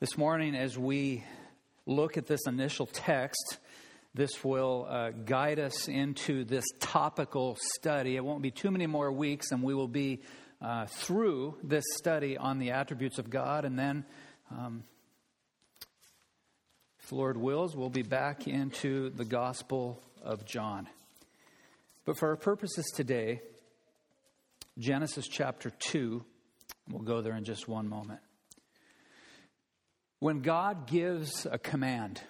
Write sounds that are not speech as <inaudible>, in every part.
This morning, as we look at this initial text, this will uh, guide us into this topical study. It won't be too many more weeks, and we will be uh, through this study on the attributes of God. And then, um, if Lord wills, we'll be back into the Gospel of John. But for our purposes today, Genesis chapter 2, we'll go there in just one moment. When God gives a command,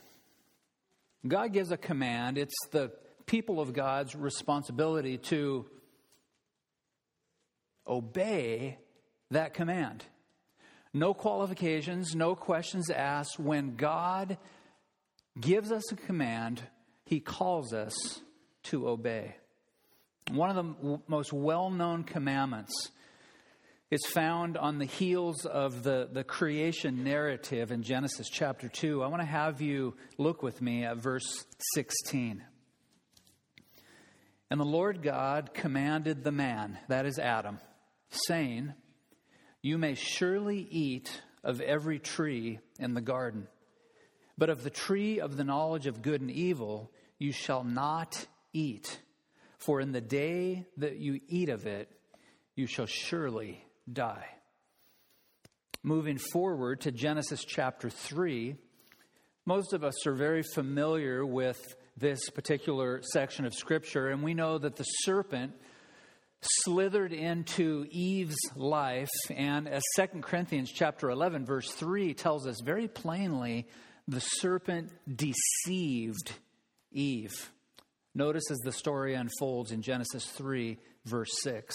God gives a command, it's the people of God's responsibility to obey that command. No qualifications, no questions asked. When God gives us a command, He calls us to obey. One of the most well known commandments is found on the heels of the, the creation narrative in Genesis chapter 2. I want to have you look with me at verse 16. And the Lord God commanded the man, that is Adam, saying, You may surely eat of every tree in the garden, but of the tree of the knowledge of good and evil you shall not eat, for in the day that you eat of it, you shall surely die. Moving forward to Genesis chapter 3, most of us are very familiar with this particular section of Scripture, and we know that the serpent slithered into Eve's life, and as 2 Corinthians chapter 11, verse 3 tells us very plainly, the serpent deceived Eve. Notice as the story unfolds in Genesis 3, verse 6.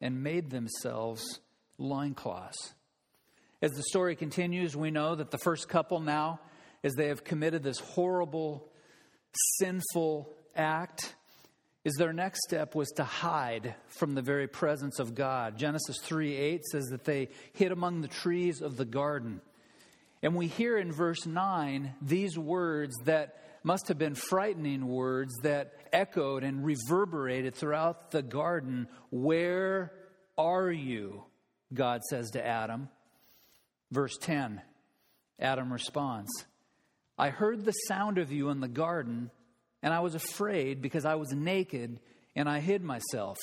and made themselves loincloths. As the story continues, we know that the first couple now, as they have committed this horrible, sinful act, is their next step was to hide from the very presence of God. Genesis 3 8 says that they hid among the trees of the garden. And we hear in verse 9 these words that must have been frightening words that echoed and reverberated throughout the garden. Where are you? God says to Adam. Verse 10 Adam responds, I heard the sound of you in the garden, and I was afraid because I was naked and I hid myself.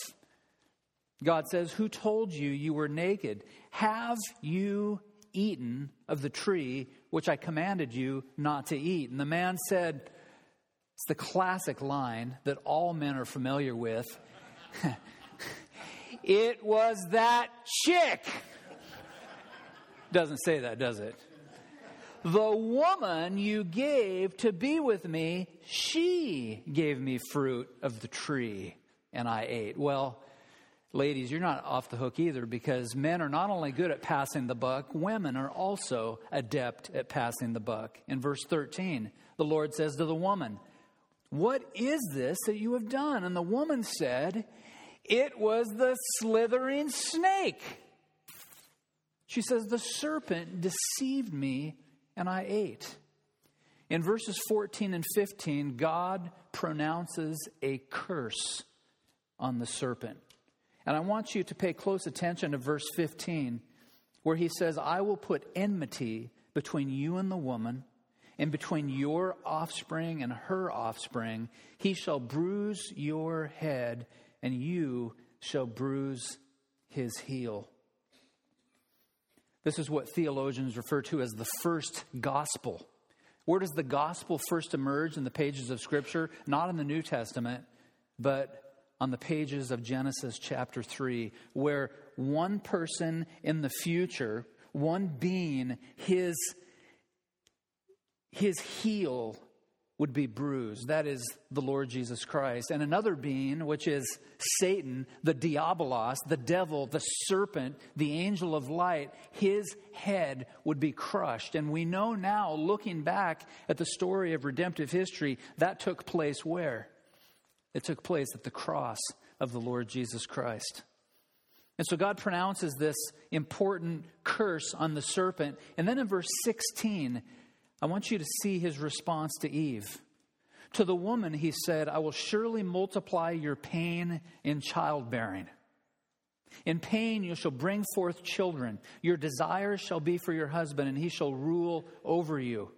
God says, Who told you you were naked? Have you eaten of the tree which I commanded you not to eat. And the man said, It's the classic line that all men are familiar with. <laughs> it was that chick. Doesn't say that, does it? The woman you gave to be with me, she gave me fruit of the tree, and I ate. Well, ladies, you're not off the hook either because men are not only good at passing the buck, women are also adept at passing the buck. In verse 13, the Lord says to the woman, What is this that you have done? And the woman said, It was the slithering snake. She says, The serpent deceived me and I ate. In verses 14 and 15, God pronounces a curse on the serpent. And I want you to pay close attention to verse 15, where he says, I will put enmity between you and the woman, and between your offspring and her offspring. He shall bruise your head, and you shall bruise his heel. This is what theologians refer to as the first gospel. Where does the gospel first emerge in the pages of Scripture? Not in the New Testament, but on the pages of Genesis chapter 3, where one person in the future, one being, his, his heel would be bruised. That is the Lord Jesus Christ. And another being, which is Satan, the diabolos, the devil, the serpent, the angel of light, his head would be crushed. And we know now, looking back at the story of redemptive history, that took place where? It took place at the cross of the Lord Jesus Christ. And so God pronounces this important curse on the serpent. And then in verse 16, I want you to see his response to Eve. To the woman, he said, I will surely multiply your pain in childbearing. In pain, you shall bring forth children. Your desires shall be for your husband, and he shall rule over you.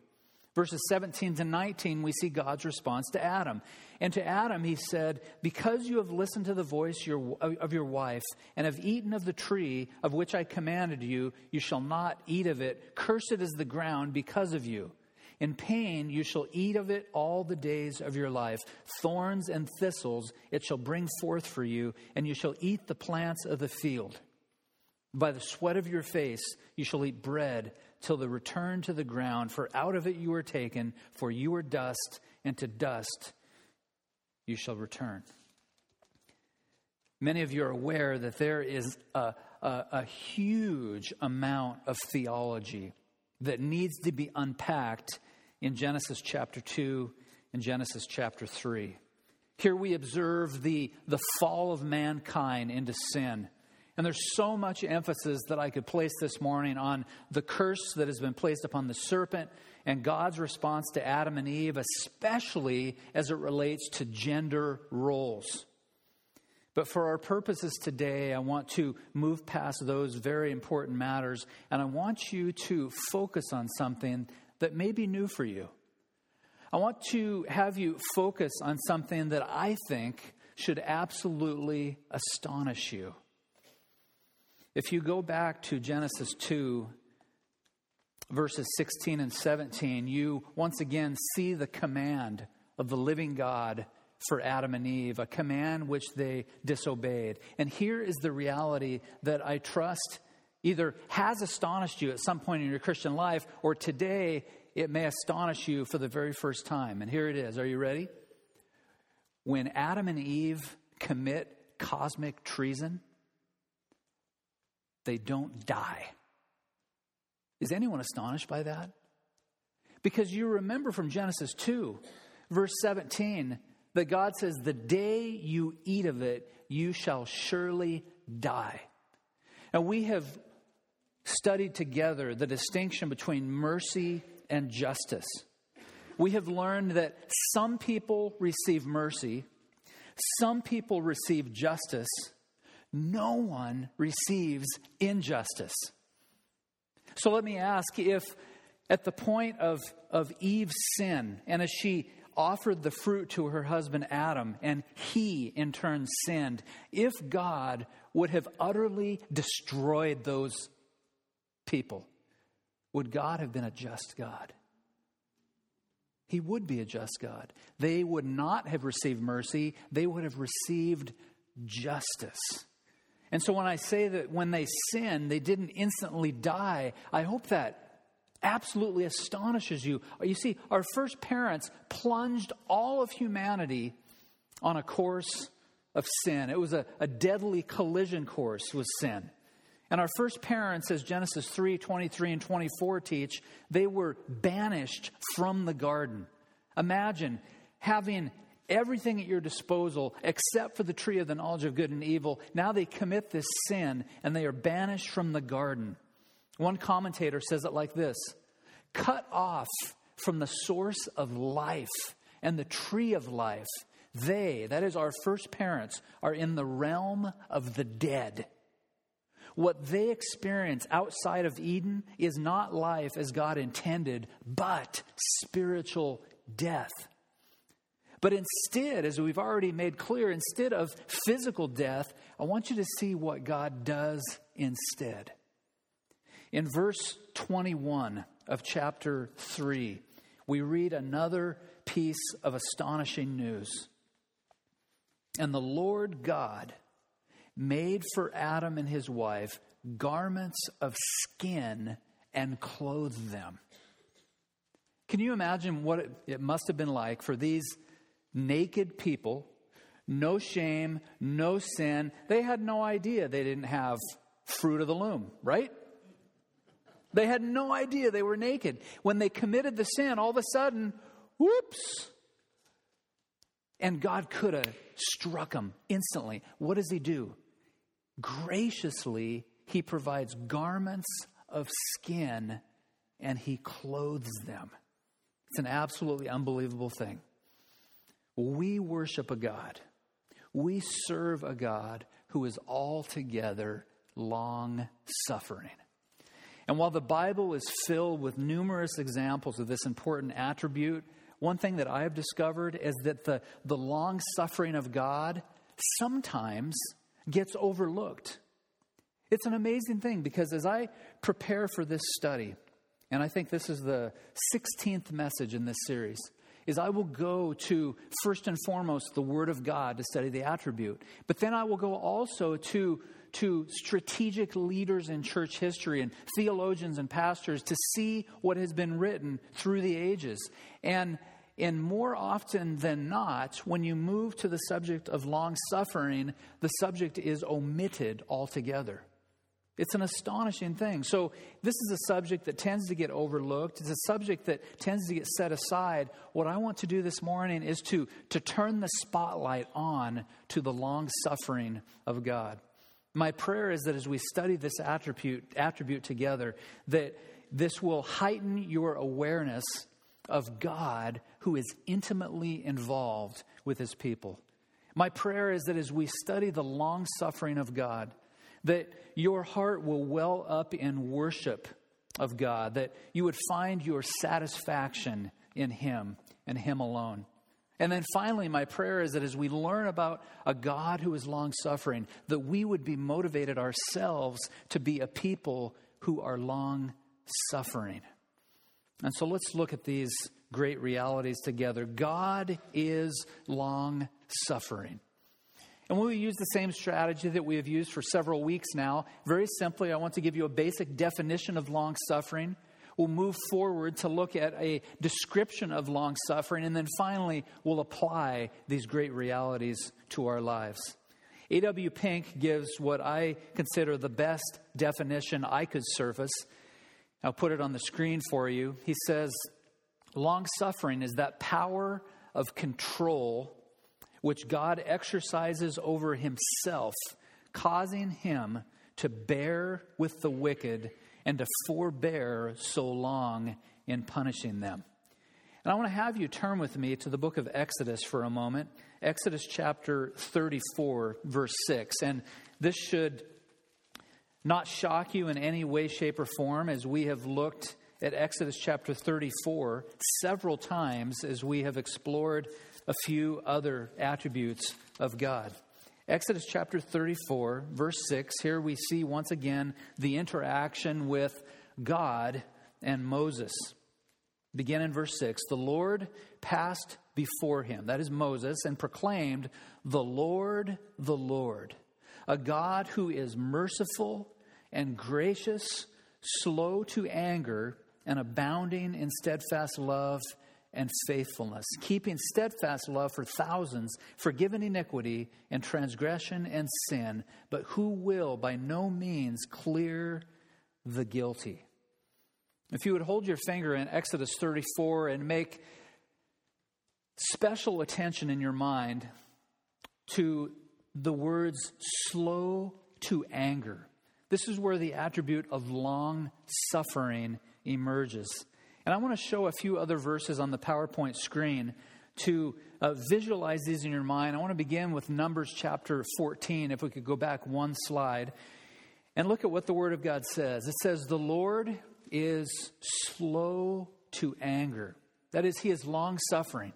Verses 17 to 19, we see God's response to Adam. And to Adam, he said, Because you have listened to the voice of your wife and have eaten of the tree of which I commanded you, you shall not eat of it. Cursed is the ground because of you. In pain you shall eat of it all the days of your life. Thorns and thistles it shall bring forth for you, and you shall eat the plants of the field. By the sweat of your face you shall eat bread till the return to the ground, for out of it you are taken, for you are dust, and to dust you shall return. Many of you are aware that there is a, a, a huge amount of theology that needs to be unpacked in Genesis chapter 2 and Genesis chapter 3. Here we observe the, the fall of mankind into sin. And there's so much emphasis that I could place this morning on the curse that has been placed upon the serpent and God's response to Adam and Eve, especially as it relates to gender roles. But for our purposes today, I want to move past those very important matters, and I want you to focus on something that may be new for you. I want to have you focus on something that I think should absolutely astonish you. If you go back to Genesis 2, verses 16 and 17, you once again see the command of the living God for Adam and Eve, a command which they disobeyed. And here is the reality that I trust either has astonished you at some point in your Christian life, or today it may astonish you for the very first time. And here it is. Are you ready? When Adam and Eve commit cosmic treason, they don't die. Is anyone astonished by that? Because you remember from Genesis 2, verse 17, that God says, The day you eat of it, you shall surely die. And we have studied together the distinction between mercy and justice. We have learned that some people receive mercy, some people receive justice, no one receives injustice. So let me ask if at the point of, of Eve's sin, and as she offered the fruit to her husband Adam, and he in turn sinned, if God would have utterly destroyed those people, would God have been a just God? He would be a just God. They would not have received mercy, they would have received justice. And so when I say that when they sinned, they didn't instantly die, I hope that absolutely astonishes you. You see, our first parents plunged all of humanity on a course of sin. It was a, a deadly collision course with sin. And our first parents, as Genesis 3 23 and 24 teach, they were banished from the garden. Imagine having everything at your disposal except for the tree of the knowledge of good and evil. Now they commit this sin and they are banished from the garden. One commentator says it like this cut off from the source of life and the tree of life. They, that is our first parents, are in the realm of the dead. What they experience outside of Eden is not life as God intended, but spiritual death. But instead, as we've already made clear, instead of physical death, I want you to see what God does instead. In verse 21 of chapter 3, we read another piece of astonishing news. And the Lord God made for Adam and his wife garments of skin and clothed them. Can you imagine what it, it must have been like for these naked people? No shame, no sin. They had no idea they didn't have fruit of the loom, right? They had no idea they were naked. When they committed the sin, all of a sudden, whoops. And God could have struck them instantly. What does He do? Graciously, He provides garments of skin and He clothes them. It's an absolutely unbelievable thing. We worship a God, we serve a God who is altogether long suffering. And while the Bible is filled with numerous examples of this important attribute, one thing that I have discovered is that the, the long suffering of God sometimes gets overlooked. It's an amazing thing because as I prepare for this study, and I think this is the 16th message in this series, is I will go to first and foremost the Word of God to study the attribute, but then I will go also to to strategic leaders in church history and theologians and pastors to see what has been written through the ages. And, and more often than not, when you move to the subject of long suffering, the subject is omitted altogether. It's an astonishing thing. So, this is a subject that tends to get overlooked. It's a subject that tends to get set aside. What I want to do this morning is to, to turn the spotlight on to the long suffering of God. My prayer is that as we study this attribute, attribute together, that this will heighten your awareness of God who is intimately involved with his people. My prayer is that as we study the long suffering of God, that your heart will well up in worship of God, that you would find your satisfaction in him and him alone. And then finally, my prayer is that as we learn about a God who is long suffering, that we would be motivated ourselves to be a people who are long suffering. And so let's look at these great realities together. God is long suffering. And we use the same strategy that we have used for several weeks now. Very simply, I want to give you a basic definition of long suffering we'll move forward to look at a description of long suffering, and then finally, we'll apply these great realities to our lives. A.W. Pink gives what I consider the best definition I could surface. I'll put it on the screen for you. He says, Long suffering is that power of control which God exercises over himself, causing him to bear with the wicked and to forbear so long in punishing them. And I want to have you turn with me to the book of Exodus for a moment. Exodus chapter 34, verse 6. And this should not shock you in any way, shape, or form as we have looked at Exodus chapter 34 several times as we have explored a few other attributes of God. Exodus chapter 34, verse 6, here we see once again the interaction with God and Moses. Begin in verse 6. The Lord passed before him, that is Moses, and proclaimed, The Lord, the Lord, a God who is merciful and gracious, slow to anger, and abounding in steadfast love and faithfulness, keeping steadfast love for thousands, forgiving iniquity and transgression and sin, but who will by no means clear the guilty. If you would hold your finger in Exodus 34 and make special attention in your mind to the words slow to anger. This is where the attribute of long suffering emerges. And I want to show a few other verses on the PowerPoint screen to uh, visualize these in your mind. I want to begin with Numbers chapter 14, if we could go back one slide, and look at what the Word of God says. It says, The Lord is slow to anger. That is, He is long suffering.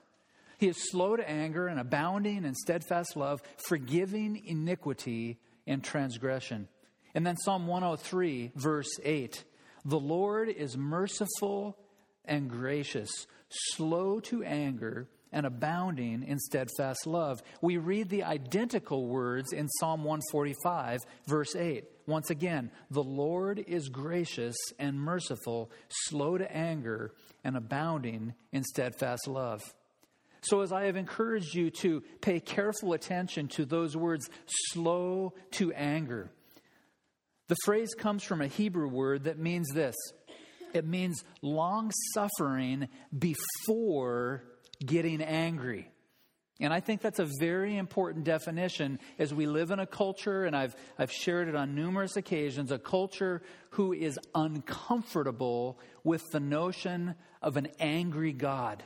He is slow to anger and abounding in steadfast love, forgiving iniquity and transgression. And then Psalm 103, verse 8 The Lord is merciful and gracious, slow to anger, and abounding in steadfast love. We read the identical words in Psalm 145, verse 8. Once again, the Lord is gracious and merciful, slow to anger, and abounding in steadfast love. So, as I have encouraged you to pay careful attention to those words, slow to anger, the phrase comes from a Hebrew word that means this it means long suffering before getting angry. And I think that's a very important definition as we live in a culture, and I've, I've shared it on numerous occasions, a culture who is uncomfortable with the notion of an angry God.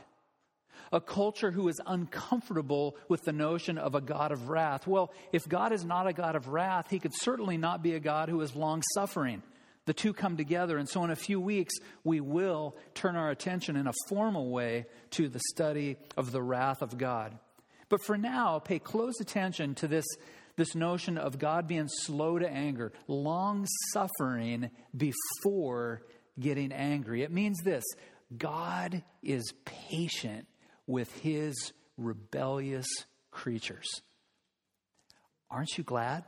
A culture who is uncomfortable with the notion of a God of wrath. Well, if God is not a God of wrath, he could certainly not be a God who is long suffering. The two come together. And so, in a few weeks, we will turn our attention in a formal way to the study of the wrath of God. But for now, pay close attention to this, this notion of God being slow to anger, long suffering before getting angry. It means this God is patient with his rebellious creatures. Aren't you glad?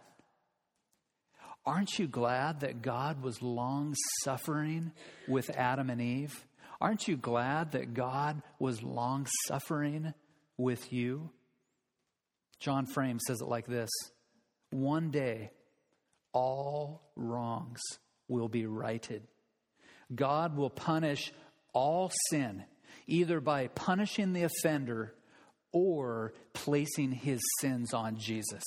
Aren't you glad that God was long suffering with Adam and Eve? Aren't you glad that God was long suffering with you? John Frame says it like this One day, all wrongs will be righted. God will punish all sin, either by punishing the offender or placing his sins on Jesus.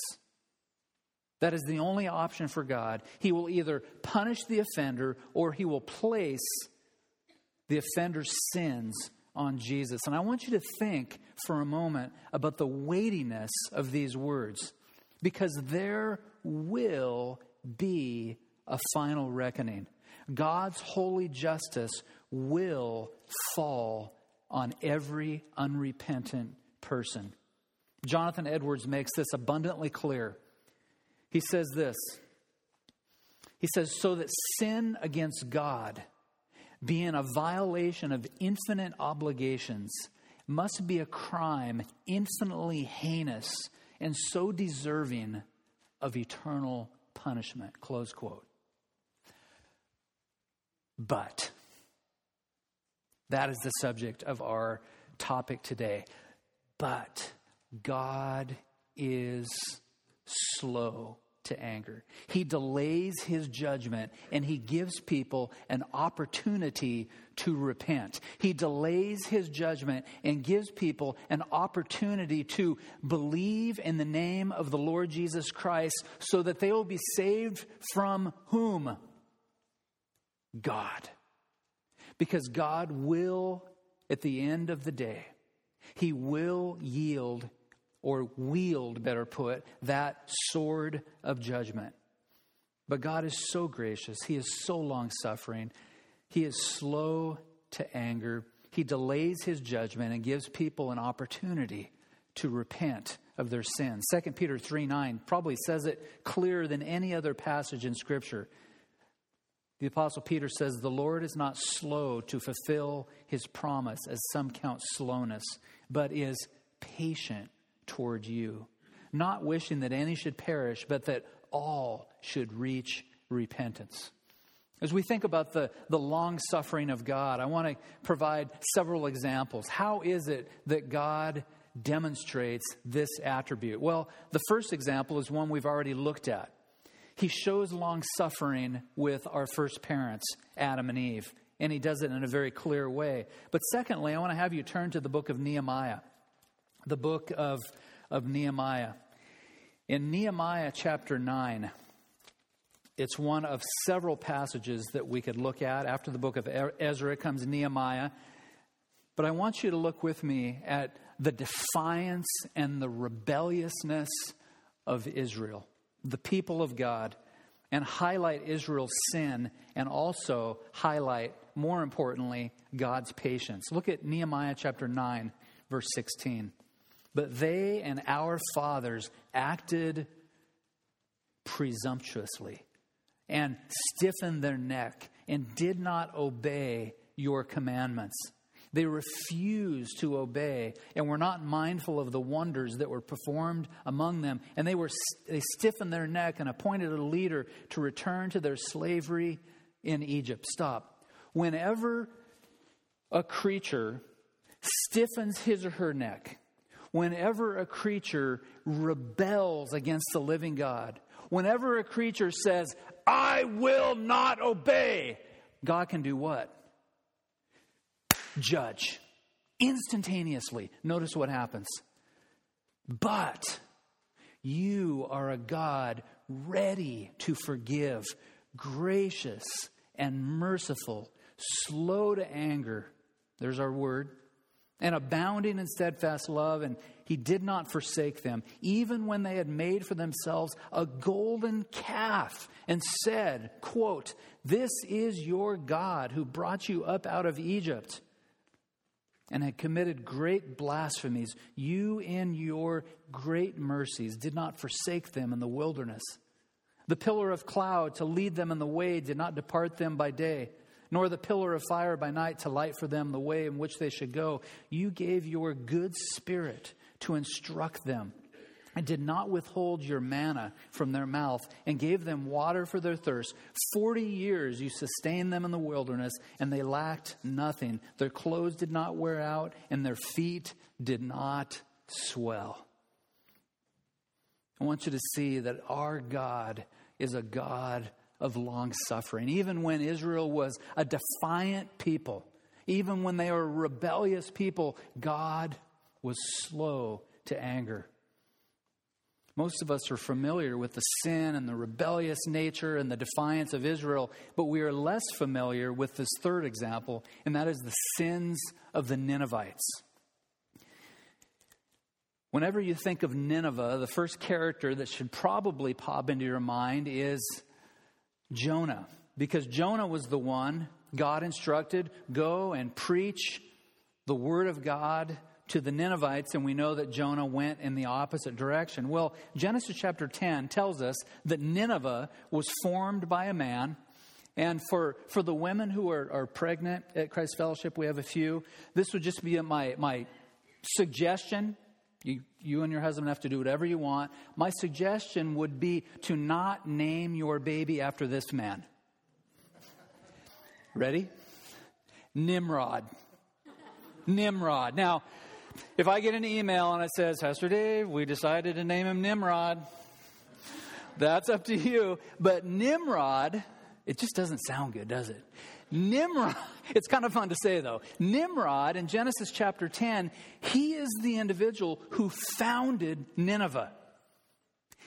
That is the only option for God. He will either punish the offender or he will place the offender's sins on Jesus. And I want you to think for a moment about the weightiness of these words because there will be a final reckoning. God's holy justice will fall on every unrepentant person. Jonathan Edwards makes this abundantly clear. He says this He says, so that sin against God, being a violation of infinite obligations, must be a crime infinitely heinous and so deserving of eternal punishment. Close quote. But that is the subject of our topic today. But God is slow to anger. He delays his judgment and he gives people an opportunity to repent. He delays his judgment and gives people an opportunity to believe in the name of the Lord Jesus Christ so that they will be saved from whom? God. Because God will, at the end of the day, he will yield or wield, better put, that sword of judgment. But God is so gracious. He is so long suffering. He is slow to anger. He delays his judgment and gives people an opportunity to repent of their sins. 2 Peter 3 9 probably says it clearer than any other passage in Scripture. The Apostle Peter says, The Lord is not slow to fulfill his promise, as some count slowness, but is patient toward you, not wishing that any should perish, but that all should reach repentance. As we think about the, the long suffering of God, I want to provide several examples. How is it that God demonstrates this attribute? Well, the first example is one we've already looked at. He shows long suffering with our first parents, Adam and Eve, and he does it in a very clear way. But secondly, I want to have you turn to the book of Nehemiah the book of, of Nehemiah. In Nehemiah chapter 9, it's one of several passages that we could look at. After the book of Ezra comes Nehemiah. But I want you to look with me at the defiance and the rebelliousness of Israel, the people of God, and highlight Israel's sin and also highlight, more importantly, God's patience. Look at Nehemiah chapter 9, verse 16. But they and our fathers acted presumptuously and stiffened their neck and did not obey your commandments. They refused to obey and were not mindful of the wonders that were performed among them. And they, were, they stiffened their neck and appointed a leader to return to their slavery in Egypt. Stop. Whenever a creature stiffens his or her neck, whenever a creature rebels against the living God, whenever a creature says, I will not obey, God can do what? judge instantaneously. Notice what happens. But you are a God ready to forgive, gracious and merciful, slow to anger. There's our word. And abounding in steadfast love, and he did not forsake them, even when they had made for themselves a golden calf and said, quote, This is your God who brought you up out of Egypt and had committed great blasphemies, you in your great mercies did not forsake them in the wilderness. The pillar of cloud to lead them in the way did not depart them by day, nor the pillar of fire by night to light for them the way in which they should go. You gave your good spirit to instruct them and did not withhold your manna from their mouth, and gave them water for their thirst. Forty years you sustained them in the wilderness, and they lacked nothing. Their clothes did not wear out, and their feet did not swell. I want you to see that our God is a God of long suffering. Even when Israel was a defiant people, even when they were rebellious people, God was slow to anger. Most of us are familiar with the sin and the rebellious nature and the defiance of Israel, but we are less familiar with this third example, and that is the sins of the Ninevites. Whenever you think of Nineveh, the first character that should probably pop into your mind is Jonah, because Jonah was the one God instructed go and preach the word of God to the Ninevites, and we know that Jonah went in the opposite direction. Well, Genesis chapter 10 tells us that Nineveh was formed by a man. And for, for the women who are, are pregnant at Christ Fellowship, we have a few. This would just be my, my suggestion. You, you and your husband have to do whatever you want. My suggestion would be to not name your baby after this man. Ready? Nimrod. Nimrod. Now, if I get an email and it says, Pastor Dave, we decided to name him Nimrod, that's up to you. But Nimrod, it just doesn't sound good, does it? Nimrod, <laughs> it's kind of fun to say though. Nimrod in Genesis chapter 10, he is the individual who founded Nineveh.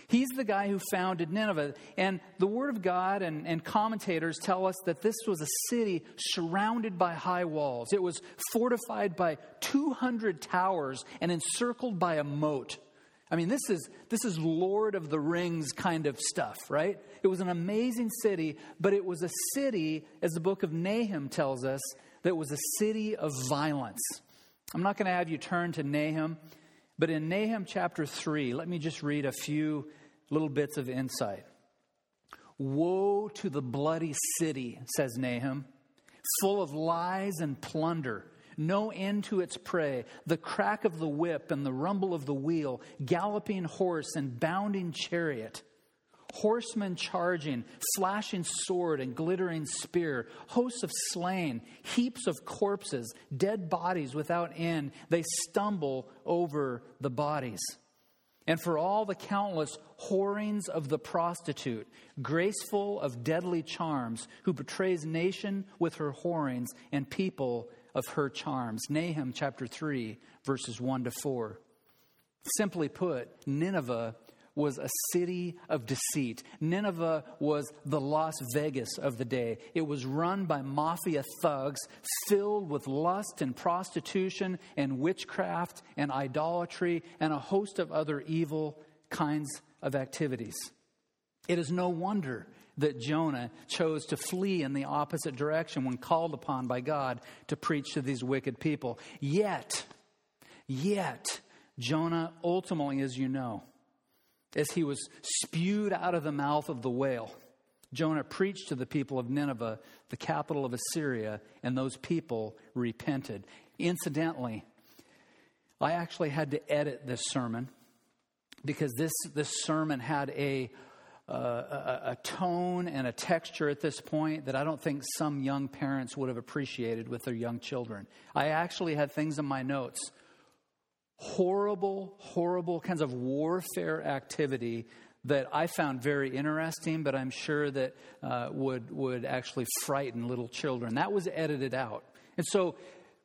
He's the guy who founded Nineveh. And the Word of God and, and commentators tell us that this was a city surrounded by high walls. It was fortified by 200 towers and encircled by a moat. I mean, this is, this is Lord of the Rings kind of stuff, right? It was an amazing city, but it was a city, as the book of Nahum tells us, that was a city of violence. I'm not going to have you turn to Nahum. But in Nahum chapter 3, let me just read a few little bits of insight. Woe to the bloody city, says Nahum, full of lies and plunder, no end to its prey, the crack of the whip and the rumble of the wheel, galloping horse and bounding chariot horsemen charging, flashing sword and glittering spear, hosts of slain, heaps of corpses, dead bodies without end. They stumble over the bodies. And for all the countless whorings of the prostitute, graceful of deadly charms, who betrays nation with her whorings and people of her charms. Nahum chapter 3, verses 1 to 4. Simply put, Nineveh was a city of deceit. Nineveh was the Las Vegas of the day. It was run by mafia thugs filled with lust and prostitution and witchcraft and idolatry and a host of other evil kinds of activities. It is no wonder that Jonah chose to flee in the opposite direction when called upon by God to preach to these wicked people. Yet, yet, Jonah ultimately, as you know, as he was spewed out of the mouth of the whale. Jonah preached to the people of Nineveh, the capital of Assyria, and those people repented. Incidentally, I actually had to edit this sermon because this, this sermon had a, a, a tone and a texture at this point that I don't think some young parents would have appreciated with their young children. I actually had things in my notes horrible, horrible kinds of warfare activity that I found very interesting, but I'm sure that uh, would, would actually frighten little children. That was edited out. And so,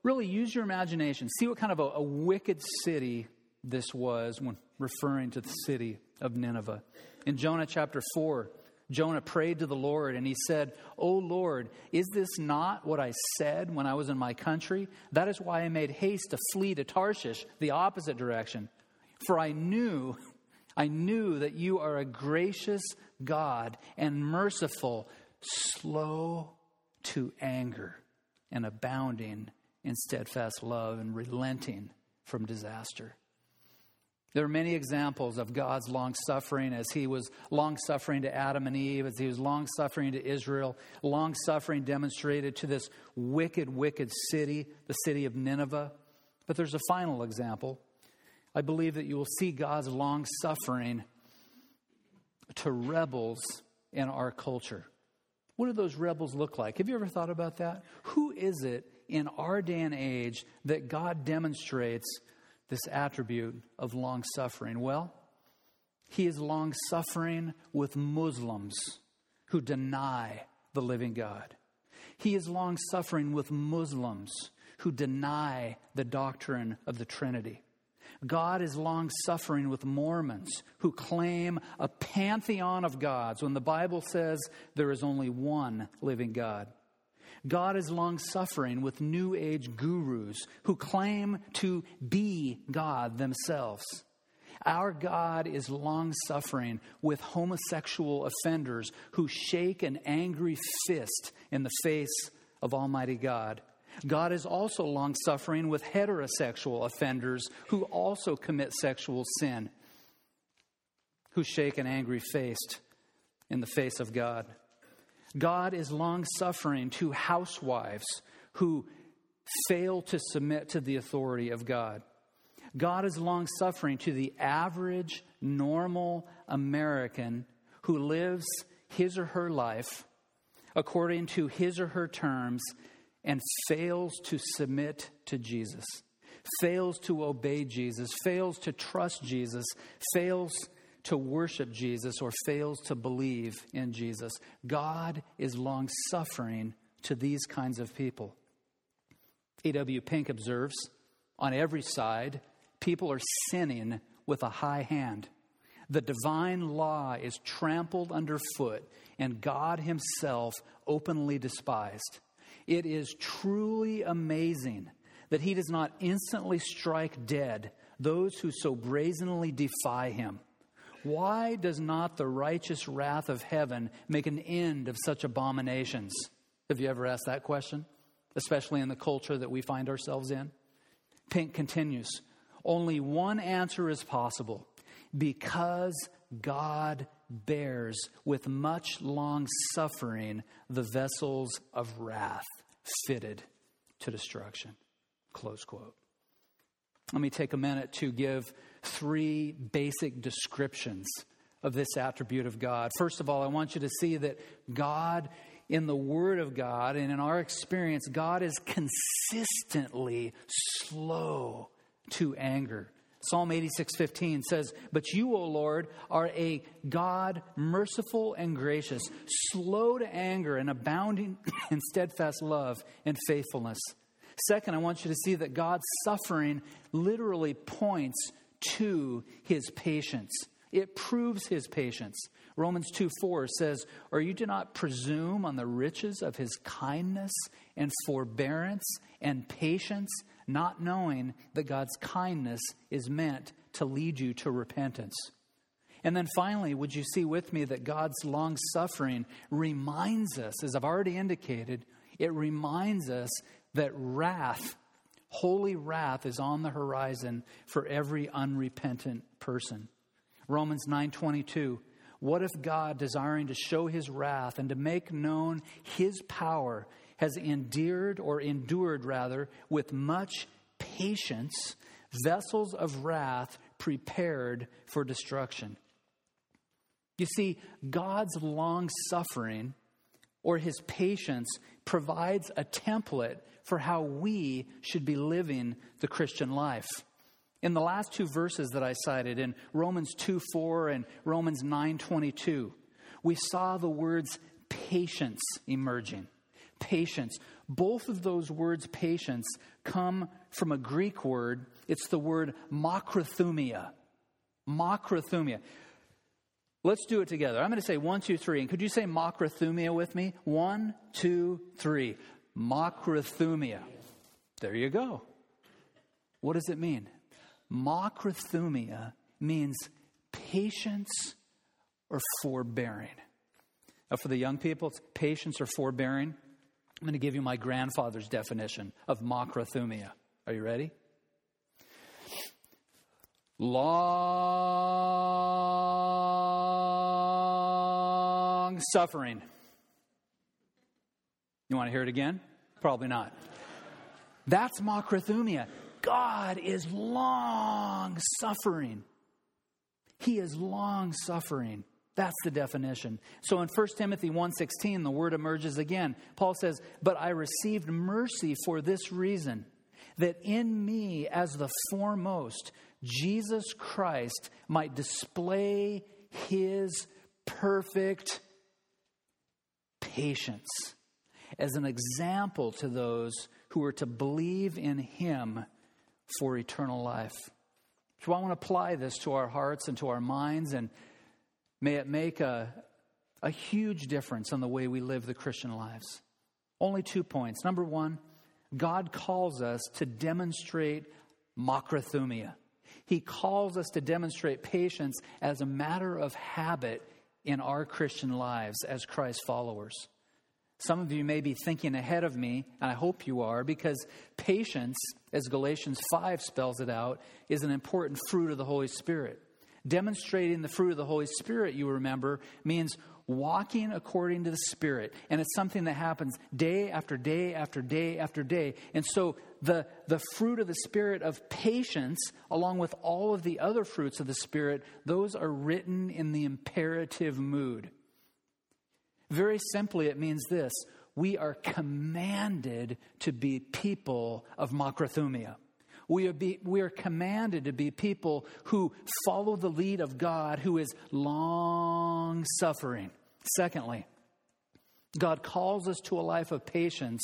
really use your imagination. See what kind of a, a wicked city this was when referring to the city of Nineveh. In Jonah chapter 4, Jonah prayed to the Lord and he said, O Lord, is this not what I said when I was in my country? That is why I made haste to flee to Tarshish, the opposite direction. For I knew, I knew that you are a gracious God and merciful, slow to anger, and abounding in steadfast love and relenting from disaster. There are many examples of God's long suffering as he was long suffering to Adam and Eve, as he was long suffering to Israel, long suffering demonstrated to this wicked, wicked city, the city of Nineveh. But there's a final example. I believe that you will see God's long suffering to rebels in our culture. What do those rebels look like? Have you ever thought about that? Who is it in our day and age that God demonstrates this attribute of long suffering? Well, he is long suffering with Muslims who deny the living God. He is long suffering with Muslims who deny the doctrine of the Trinity. God is long suffering with Mormons who claim a pantheon of gods when the Bible says there is only one living God. God is long suffering with New Age gurus who claim to be God themselves. Our God is long suffering with homosexual offenders who shake an angry fist in the face of Almighty God. God is also long suffering with heterosexual offenders who also commit sexual sin, who shake an angry fist in the face of God. God is long suffering to housewives who fail to submit to the authority of God. God is long suffering to the average, normal American who lives his or her life according to his or her terms and fails to submit to Jesus, fails to obey Jesus, fails to trust Jesus, fails to worship Jesus or fails to believe in Jesus. God is long suffering to these kinds of people. A.W. Pink observes on every side, people are sinning with a high hand. The divine law is trampled underfoot, and God Himself openly despised. It is truly amazing that He does not instantly strike dead those who so brazenly defy Him. Why does not the righteous wrath of heaven make an end of such abominations? Have you ever asked that question? Especially in the culture that we find ourselves in? Pink continues Only one answer is possible because God bears with much long suffering the vessels of wrath fitted to destruction. Close quote. Let me take a minute to give three basic descriptions of this attribute of God. First of all, I want you to see that God, in the Word of God and in our experience, God is consistently slow to anger. Psalm 86:15 says, "But you, O Lord, are a God merciful and gracious, slow to anger and abounding in steadfast love and faithfulness." Second, I want you to see that God's suffering literally points to his patience. It proves his patience. Romans 2 4 says, Or you do not presume on the riches of his kindness and forbearance and patience, not knowing that God's kindness is meant to lead you to repentance. And then finally, would you see with me that God's long suffering reminds us, as I've already indicated, it reminds us that wrath, holy wrath, is on the horizon for every unrepentant person. Romans 9:22 What if God, desiring to show his wrath and to make known his power, has endeared or endured rather with much patience vessels of wrath prepared for destruction? You see, God's long suffering or his patience provides a template for how we should be living the Christian life. In the last two verses that I cited in Romans 2 4 and Romans 9 22, we saw the words patience emerging. Patience. Both of those words, patience, come from a Greek word. It's the word makrothumia. Makrothumia. Let's do it together. I'm going to say one, two, three. And could you say makrothumia with me? One, two, three. Makrothumia. There you go. What does it mean? Makrothumia means patience or forbearing. Now, for the young people, it's patience or forbearing. I'm going to give you my grandfather's definition of makrothumia. Are you ready? Long suffering. You want to hear it again? Probably not. That's makrothumia. God is long suffering. He is long suffering. That's the definition. So in 1 Timothy 1:16 the word emerges again. Paul says, "But I received mercy for this reason, that in me as the foremost Jesus Christ might display his perfect patience as an example to those who are to believe in him for eternal life. So I want to apply this to our hearts and to our minds, and may it make a, a huge difference on the way we live the Christian lives. Only two points. Number one, God calls us to demonstrate makrothumia. He calls us to demonstrate patience as a matter of habit in our Christian lives as Christ followers. Some of you may be thinking ahead of me, and I hope you are, because patience, as Galatians 5 spells it out, is an important fruit of the Holy Spirit. Demonstrating the fruit of the Holy Spirit, you remember, means walking according to the Spirit. And it's something that happens day after day after day after day. And so the, the fruit of the Spirit of patience, along with all of the other fruits of the Spirit, those are written in the imperative mood. Very simply, it means this we are commanded to be people of makrothumia. We are, be, we are commanded to be people who follow the lead of God who is long suffering. Secondly, God calls us to a life of patience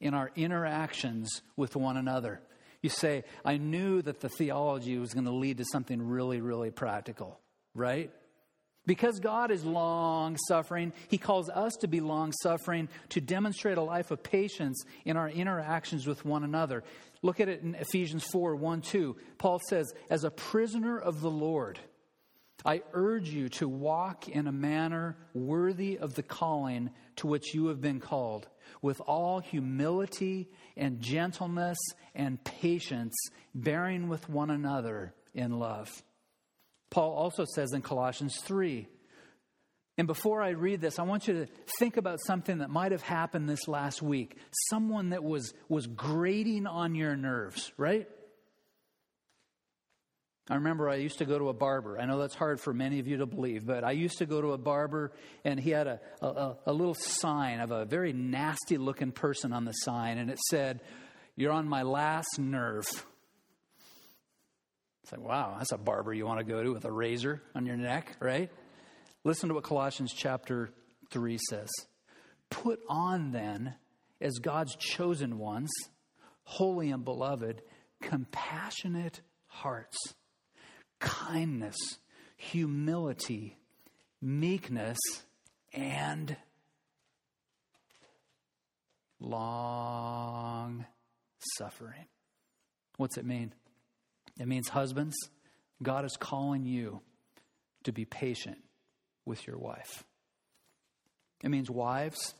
in our interactions with one another. You say, I knew that the theology was going to lead to something really, really practical, right? Because God is long suffering, He calls us to be long suffering to demonstrate a life of patience in our interactions with one another. Look at it in Ephesians 4 1 2. Paul says, As a prisoner of the Lord, I urge you to walk in a manner worthy of the calling to which you have been called, with all humility and gentleness and patience, bearing with one another in love Paul also says in Colossians 3. And before I read this, I want you to think about something that might have happened this last week. Someone that was, was grating on your nerves, right? I remember I used to go to a barber. I know that's hard for many of you to believe, but I used to go to a barber and he had a, a, a little sign of a very nasty looking person on the sign, and it said, You're on my last nerve. It's like, wow, that's a barber you want to go to with a razor on your neck, right? Listen to what Colossians chapter 3 says. Put on then, as God's chosen ones, holy and beloved, compassionate hearts, kindness, humility, meekness, and long suffering. What's it mean? It means, husbands, God is calling you to be patient with your wife. It means, wives,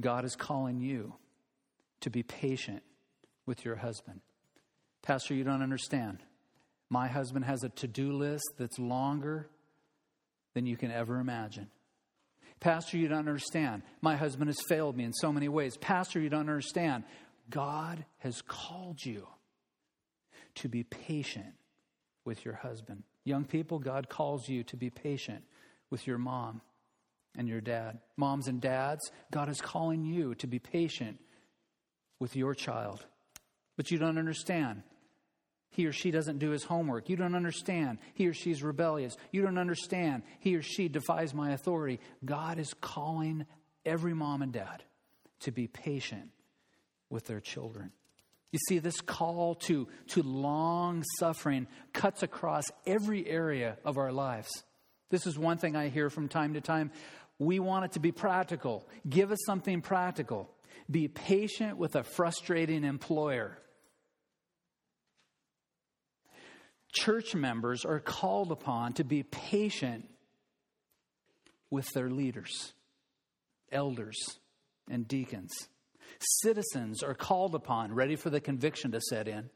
God is calling you to be patient with your husband. Pastor, you don't understand. My husband has a to do list that's longer than you can ever imagine. Pastor, you don't understand. My husband has failed me in so many ways. Pastor, you don't understand. God has called you to be patient with your husband. Young people, God calls you to be patient with your mom and your dad. Moms and dads, God is calling you to be patient with your child. But you don't understand. He or she doesn't do his homework. You don't understand. He or she's rebellious. You don't understand. He or she defies my authority. God is calling every mom and dad to be patient with their children. You see, this call to, to long suffering cuts across every area of our lives. This is one thing I hear from time to time. We want it to be practical. Give us something practical. Be patient with a frustrating employer. Church members are called upon to be patient with their leaders, elders, and deacons. Citizens are called upon, ready for the conviction to set in.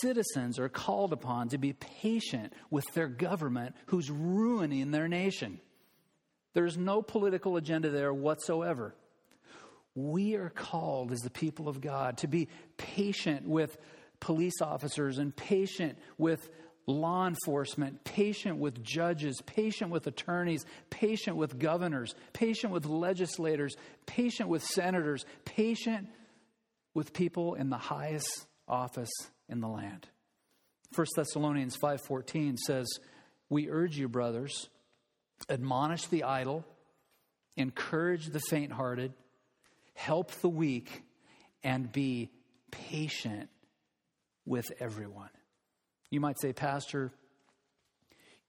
Citizens are called upon to be patient with their government who's ruining their nation. There's no political agenda there whatsoever. We are called as the people of God to be patient with police officers and patient with law enforcement, patient with judges, patient with attorneys, patient with governors, patient with legislators, patient with senators, patient with people in the highest office in the land. 1 Thessalonians 5:14 says, "We urge you, brothers, admonish the idle, encourage the faint-hearted, help the weak, and be patient with everyone." You might say, Pastor,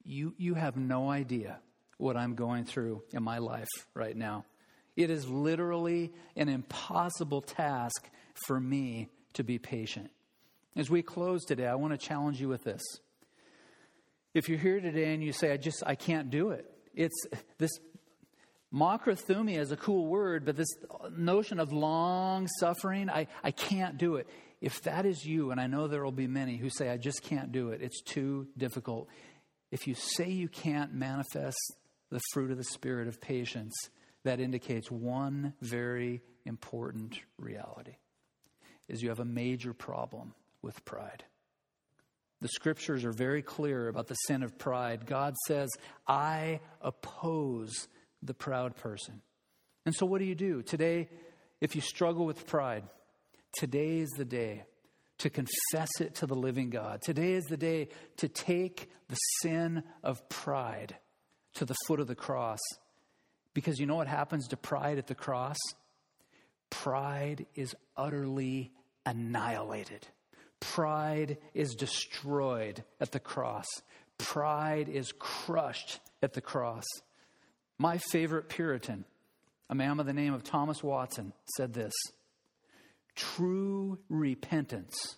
you, you have no idea what I'm going through in my life right now. It is literally an impossible task for me to be patient. As we close today, I want to challenge you with this. If you're here today and you say, I just, I can't do it, it's this Makrothumia is a cool word, but this notion of long suffering, I, I can't do it. If that is you, and I know there will be many who say, I just can't do it, it's too difficult. If you say you can't manifest the fruit of the Spirit of patience, that indicates one very important reality is you have a major problem with pride. The scriptures are very clear about the sin of pride. God says, I oppose the proud person. And so, what do you do? Today, if you struggle with pride, Today is the day to confess it to the living God. Today is the day to take the sin of pride to the foot of the cross. Because you know what happens to pride at the cross? Pride is utterly annihilated. Pride is destroyed at the cross. Pride is crushed at the cross. My favorite Puritan, a man by the name of Thomas Watson, said this True repentance,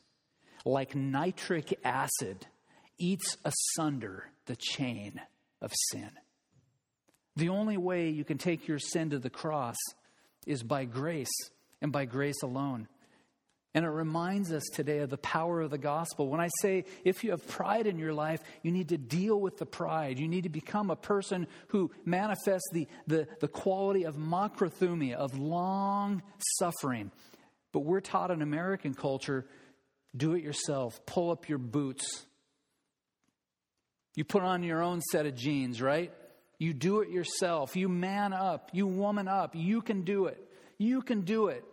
like nitric acid, eats asunder the chain of sin. The only way you can take your sin to the cross is by grace and by grace alone. And it reminds us today of the power of the gospel. When I say if you have pride in your life, you need to deal with the pride. You need to become a person who manifests the, the, the quality of makrothumia, of long suffering, but we're taught in American culture do it yourself, pull up your boots. You put on your own set of jeans, right? You do it yourself. You man up. You woman up. You can do it. You can do it.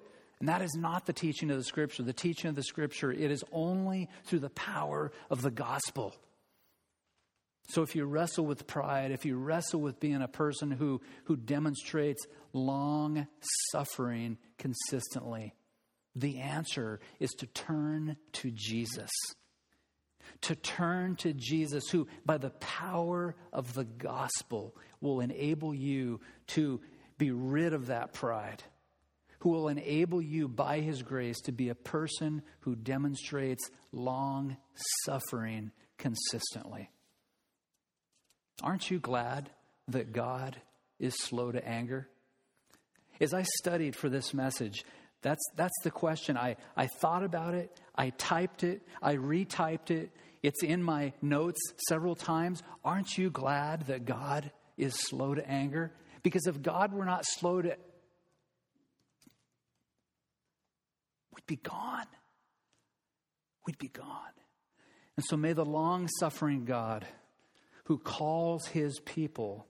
And that is not the teaching of the scripture. The teaching of the scripture, it is only through the power of the gospel. So if you wrestle with pride, if you wrestle with being a person who, who demonstrates long suffering consistently, the answer is to turn to Jesus. To turn to Jesus, who, by the power of the gospel, will enable you to be rid of that pride, who will enable you, by his grace, to be a person who demonstrates long suffering consistently. Aren't you glad that God is slow to anger? As I studied for this message, that's, that's the question. I, I thought about it, I typed it, I retyped it. It's in my notes several times. Aren't you glad that God is slow to anger? Because if God were not slow to, we'd be gone. We'd be gone. And so may the long suffering God who calls his people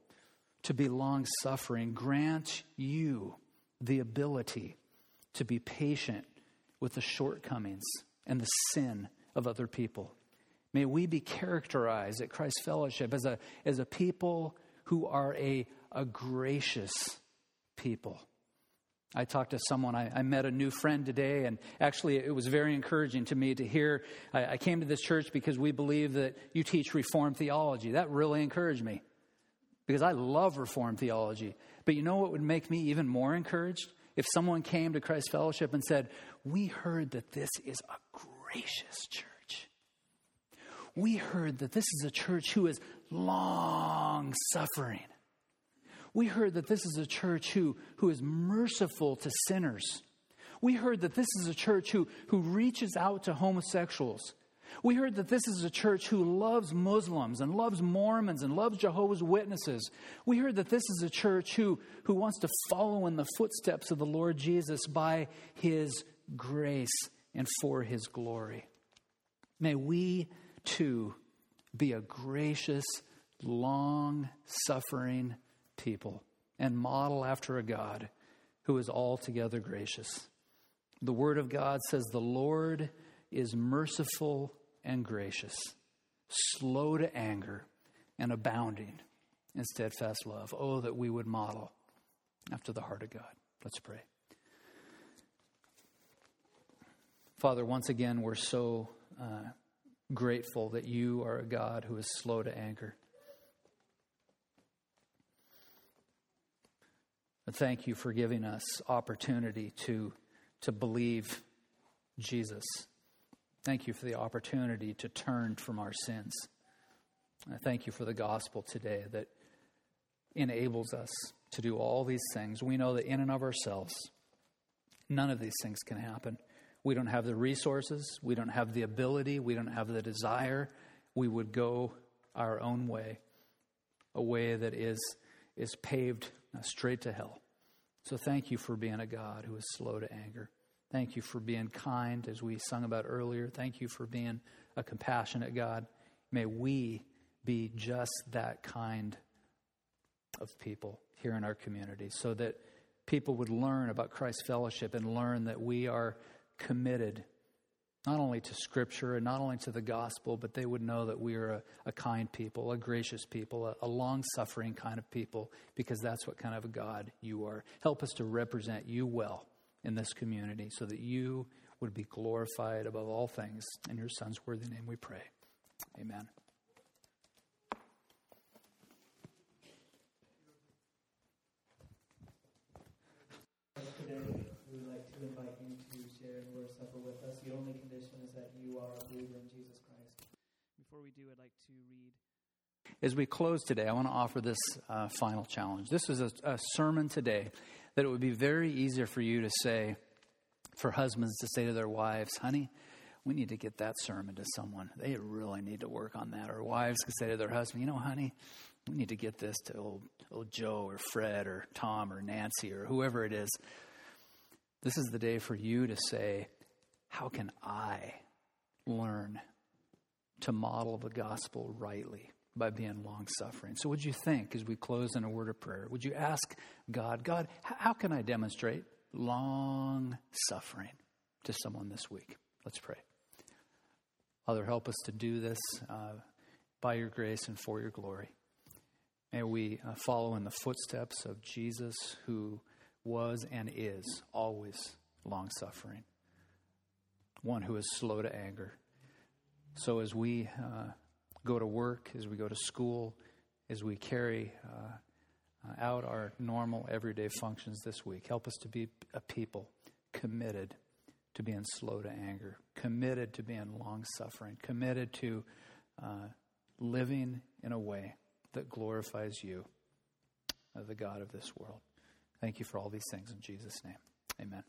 to be long suffering grant you the ability to be patient with the shortcomings and the sin of other people. May we be characterized at Christ's Fellowship as a, as a people who are a, a gracious people. I talked to someone, I, I, met a new friend today, and actually it was very encouraging to me to hear. I, I came to this church because we believe that you teach Reformed theology. That really encouraged me because I love Reformed theology. But you know what would make me even more encouraged? If someone came to Christ Fellowship and said, We heard that this is a gracious church. We heard that this is a church who is long suffering. We heard that this is a church who, who is merciful to sinners. We heard that this is a church who, who reaches out to homosexuals. We heard that this is a church who loves Muslims and loves Mormons and loves Jehovah's Witnesses. We heard that this is a church who, who wants to follow in the footsteps of the Lord Jesus by his grace and for his glory. May we too be a gracious, long suffering people and model after a God who is altogether gracious. The Word of God says, The Lord is merciful and gracious, slow to anger, and abounding in steadfast love. Oh, that we would model after the heart of God. Let's pray. Father, once again, we're so uh, grateful that you are a God who is slow to anger. Thank you for giving us opportunity to, to believe Jesus Thank you for the opportunity to turn from our sins. I thank you for the gospel today that enables us to do all these things. We know that in and of ourselves, none of these things can happen. We don't have the resources, we don't have the ability, we don't have the desire. We would go our own way, a way that is, is paved uh, straight to hell. So thank you for being a God who is slow to anger. Thank you for being kind, as we sung about earlier. Thank you for being a compassionate God. May we be just that kind of people here in our community so that people would learn about Christ's fellowship and learn that we are committed not only to Scripture and not only to the gospel, but they would know that we are a, a kind people, a gracious people, a, a long suffering kind of people, because that's what kind of a God you are. Help us to represent you well in this community so that you would be glorified above all things. In your Son's worthy name we pray. Amen. Today, we would like to invite you to share in the Lord's Supper with us. The only condition is that you are a believer in Jesus Christ. Before we do, I'd like to read. As we close today, I want to offer this uh, final challenge. This is a, a sermon today that it would be very easier for you to say, for husbands to say to their wives, honey, we need to get that sermon to someone. They really need to work on that. Or wives could say to their husband, you know, honey, we need to get this to old, old Joe or Fred or Tom or Nancy or whoever it is. This is the day for you to say, how can I learn to model the gospel rightly? By being long suffering. So, would you think as we close in a word of prayer? Would you ask God, God, how can I demonstrate long suffering to someone this week? Let's pray. Father, help us to do this uh, by your grace and for your glory. May we uh, follow in the footsteps of Jesus, who was and is always long suffering, one who is slow to anger. So, as we uh, go to work, as we go to school, as we carry uh, out our normal everyday functions this week. Help us to be a people committed to being slow to anger, committed to being long suffering, committed to uh, living in a way that glorifies you, uh, the God of this world. Thank you for all these things in Jesus' name. Amen.